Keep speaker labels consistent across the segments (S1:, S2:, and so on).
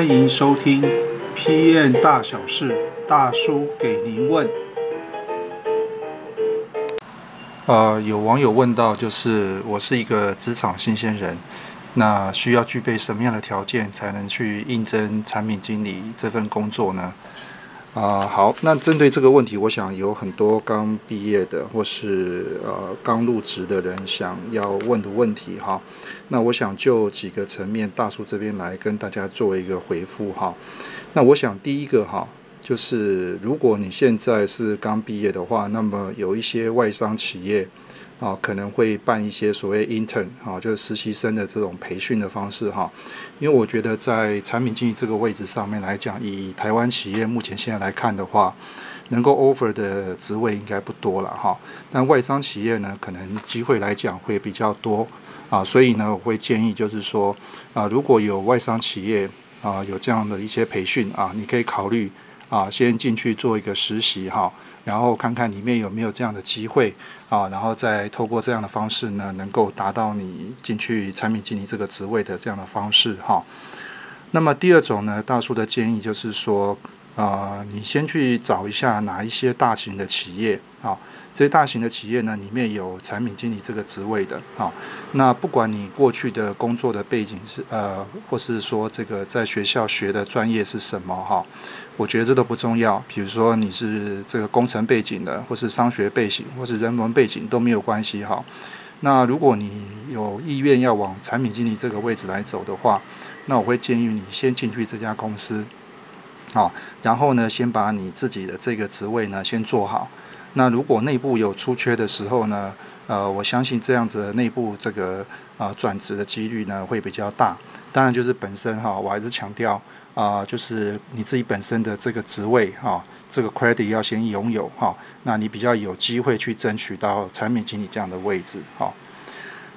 S1: 欢迎收听《PM 大小事》，大叔给您问。呃，有网友问到，就是我是一个职场新鲜人，那需要具备什么样的条件才能去应征产品经理这份工作呢？啊、好，那针对这个问题，我想有很多刚毕业的或是呃刚入职的人想要问的问题哈。那我想就几个层面，大叔这边来跟大家做一个回复哈。那我想第一个哈，就是如果你现在是刚毕业的话，那么有一些外商企业。啊，可能会办一些所谓 intern 啊，就是实习生的这种培训的方式哈。因为我觉得在产品经理这个位置上面来讲，以台湾企业目前现在来看的话，能够 offer 的职位应该不多了哈。但外商企业呢，可能机会来讲会比较多啊。所以呢，我会建议就是说啊，如果有外商企业啊有这样的一些培训啊，你可以考虑。啊，先进去做一个实习哈，然后看看里面有没有这样的机会啊，然后再透过这样的方式呢，能够达到你进去产品经理这个职位的这样的方式哈。那么第二种呢，大叔的建议就是说。啊、呃，你先去找一下哪一些大型的企业啊，这些大型的企业呢，里面有产品经理这个职位的啊。那不管你过去的工作的背景是呃，或是说这个在学校学的专业是什么哈，我觉得这都不重要。比如说你是这个工程背景的，或是商学背景，或是人文背景都没有关系哈。那如果你有意愿要往产品经理这个位置来走的话，那我会建议你先进去这家公司。好，然后呢，先把你自己的这个职位呢先做好。那如果内部有出缺的时候呢，呃，我相信这样子的内部这个啊转职的几率呢会比较大。当然就是本身哈，我还是强调啊，就是你自己本身的这个职位哈，这个 credit 要先拥有哈，那你比较有机会去争取到产品经理这样的位置哈。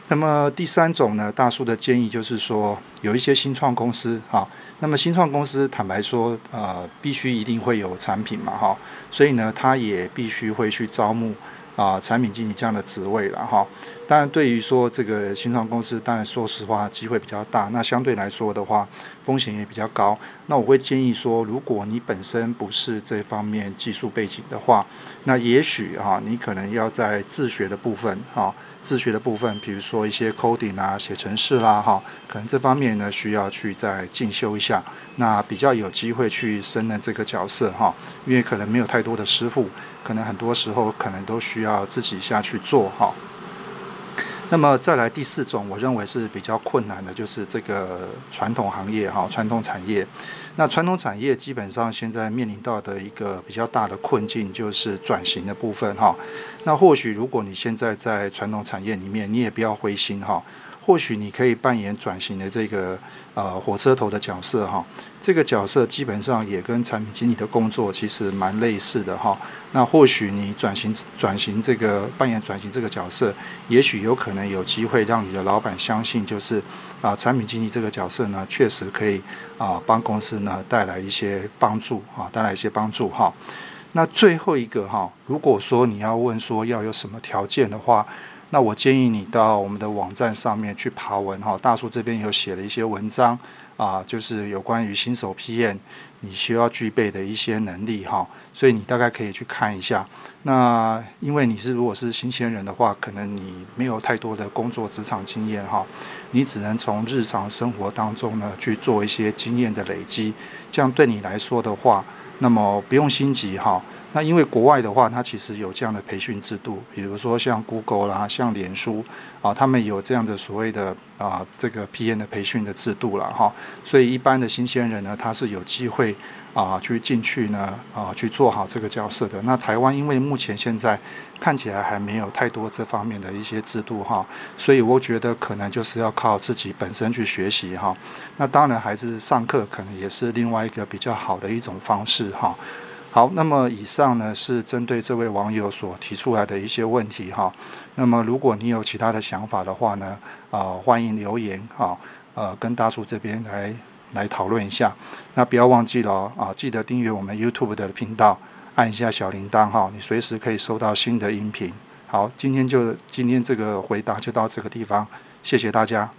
S1: 那么第三种呢，大叔的建议就是说，有一些新创公司哈，那么新创公司坦白说，呃，必须一定会有产品嘛哈，所以呢，他也必须会去招募。啊，产品经理这样的职位了哈。当然，对于说这个新创公司，当然说实话，机会比较大。那相对来说的话，风险也比较高。那我会建议说，如果你本身不是这方面技术背景的话，那也许哈，你可能要在自学的部分哈，自学的部分，比如说一些 coding 啊，写程式啦哈，可能这方面呢需要去再进修一下。那比较有机会去胜任这个角色哈，因为可能没有太多的师傅。可能很多时候可能都需要自己下去做哈。那么再来第四种，我认为是比较困难的，就是这个传统行业哈，传统产业。那传统产业基本上现在面临到的一个比较大的困境，就是转型的部分哈。那或许如果你现在在传统产业里面，你也不要灰心哈。或许你可以扮演转型的这个呃火车头的角色哈，这个角色基本上也跟产品经理的工作其实蛮类似的哈。那或许你转型转型这个扮演转型这个角色，也许有可能有机会让你的老板相信，就是啊产品经理这个角色呢，确实可以啊帮公司呢带来一些帮助啊，带来一些帮助哈。那最后一个哈，如果说你要问说要有什么条件的话。那我建议你到我们的网站上面去爬文哈，大叔这边有写了一些文章啊，就是有关于新手 PM 你需要具备的一些能力哈，所以你大概可以去看一下。那因为你是如果是新鲜人的话，可能你没有太多的工作职场经验哈，你只能从日常生活当中呢去做一些经验的累积，这样对你来说的话。那么不用心急哈，那因为国外的话，它其实有这样的培训制度，比如说像 Google 啦、像脸书啊，他们有这样的所谓的啊这个 PM 的培训的制度了哈，所以一般的新鲜人呢，他是有机会啊去进去呢啊去做好这个角色的。那台湾因为目前现在看起来还没有太多这方面的一些制度哈，所以我觉得可能就是要靠自己本身去学习哈。那当然，孩子上课可能也是另外一个比较好的一种方式。哈，好，那么以上呢是针对这位网友所提出来的一些问题哈。那么如果你有其他的想法的话呢，啊、呃，欢迎留言哈，呃，跟大叔这边来来讨论一下。那不要忘记了啊，记得订阅我们 YouTube 的频道，按一下小铃铛哈，你随时可以收到新的音频。好，今天就今天这个回答就到这个地方，谢谢大家。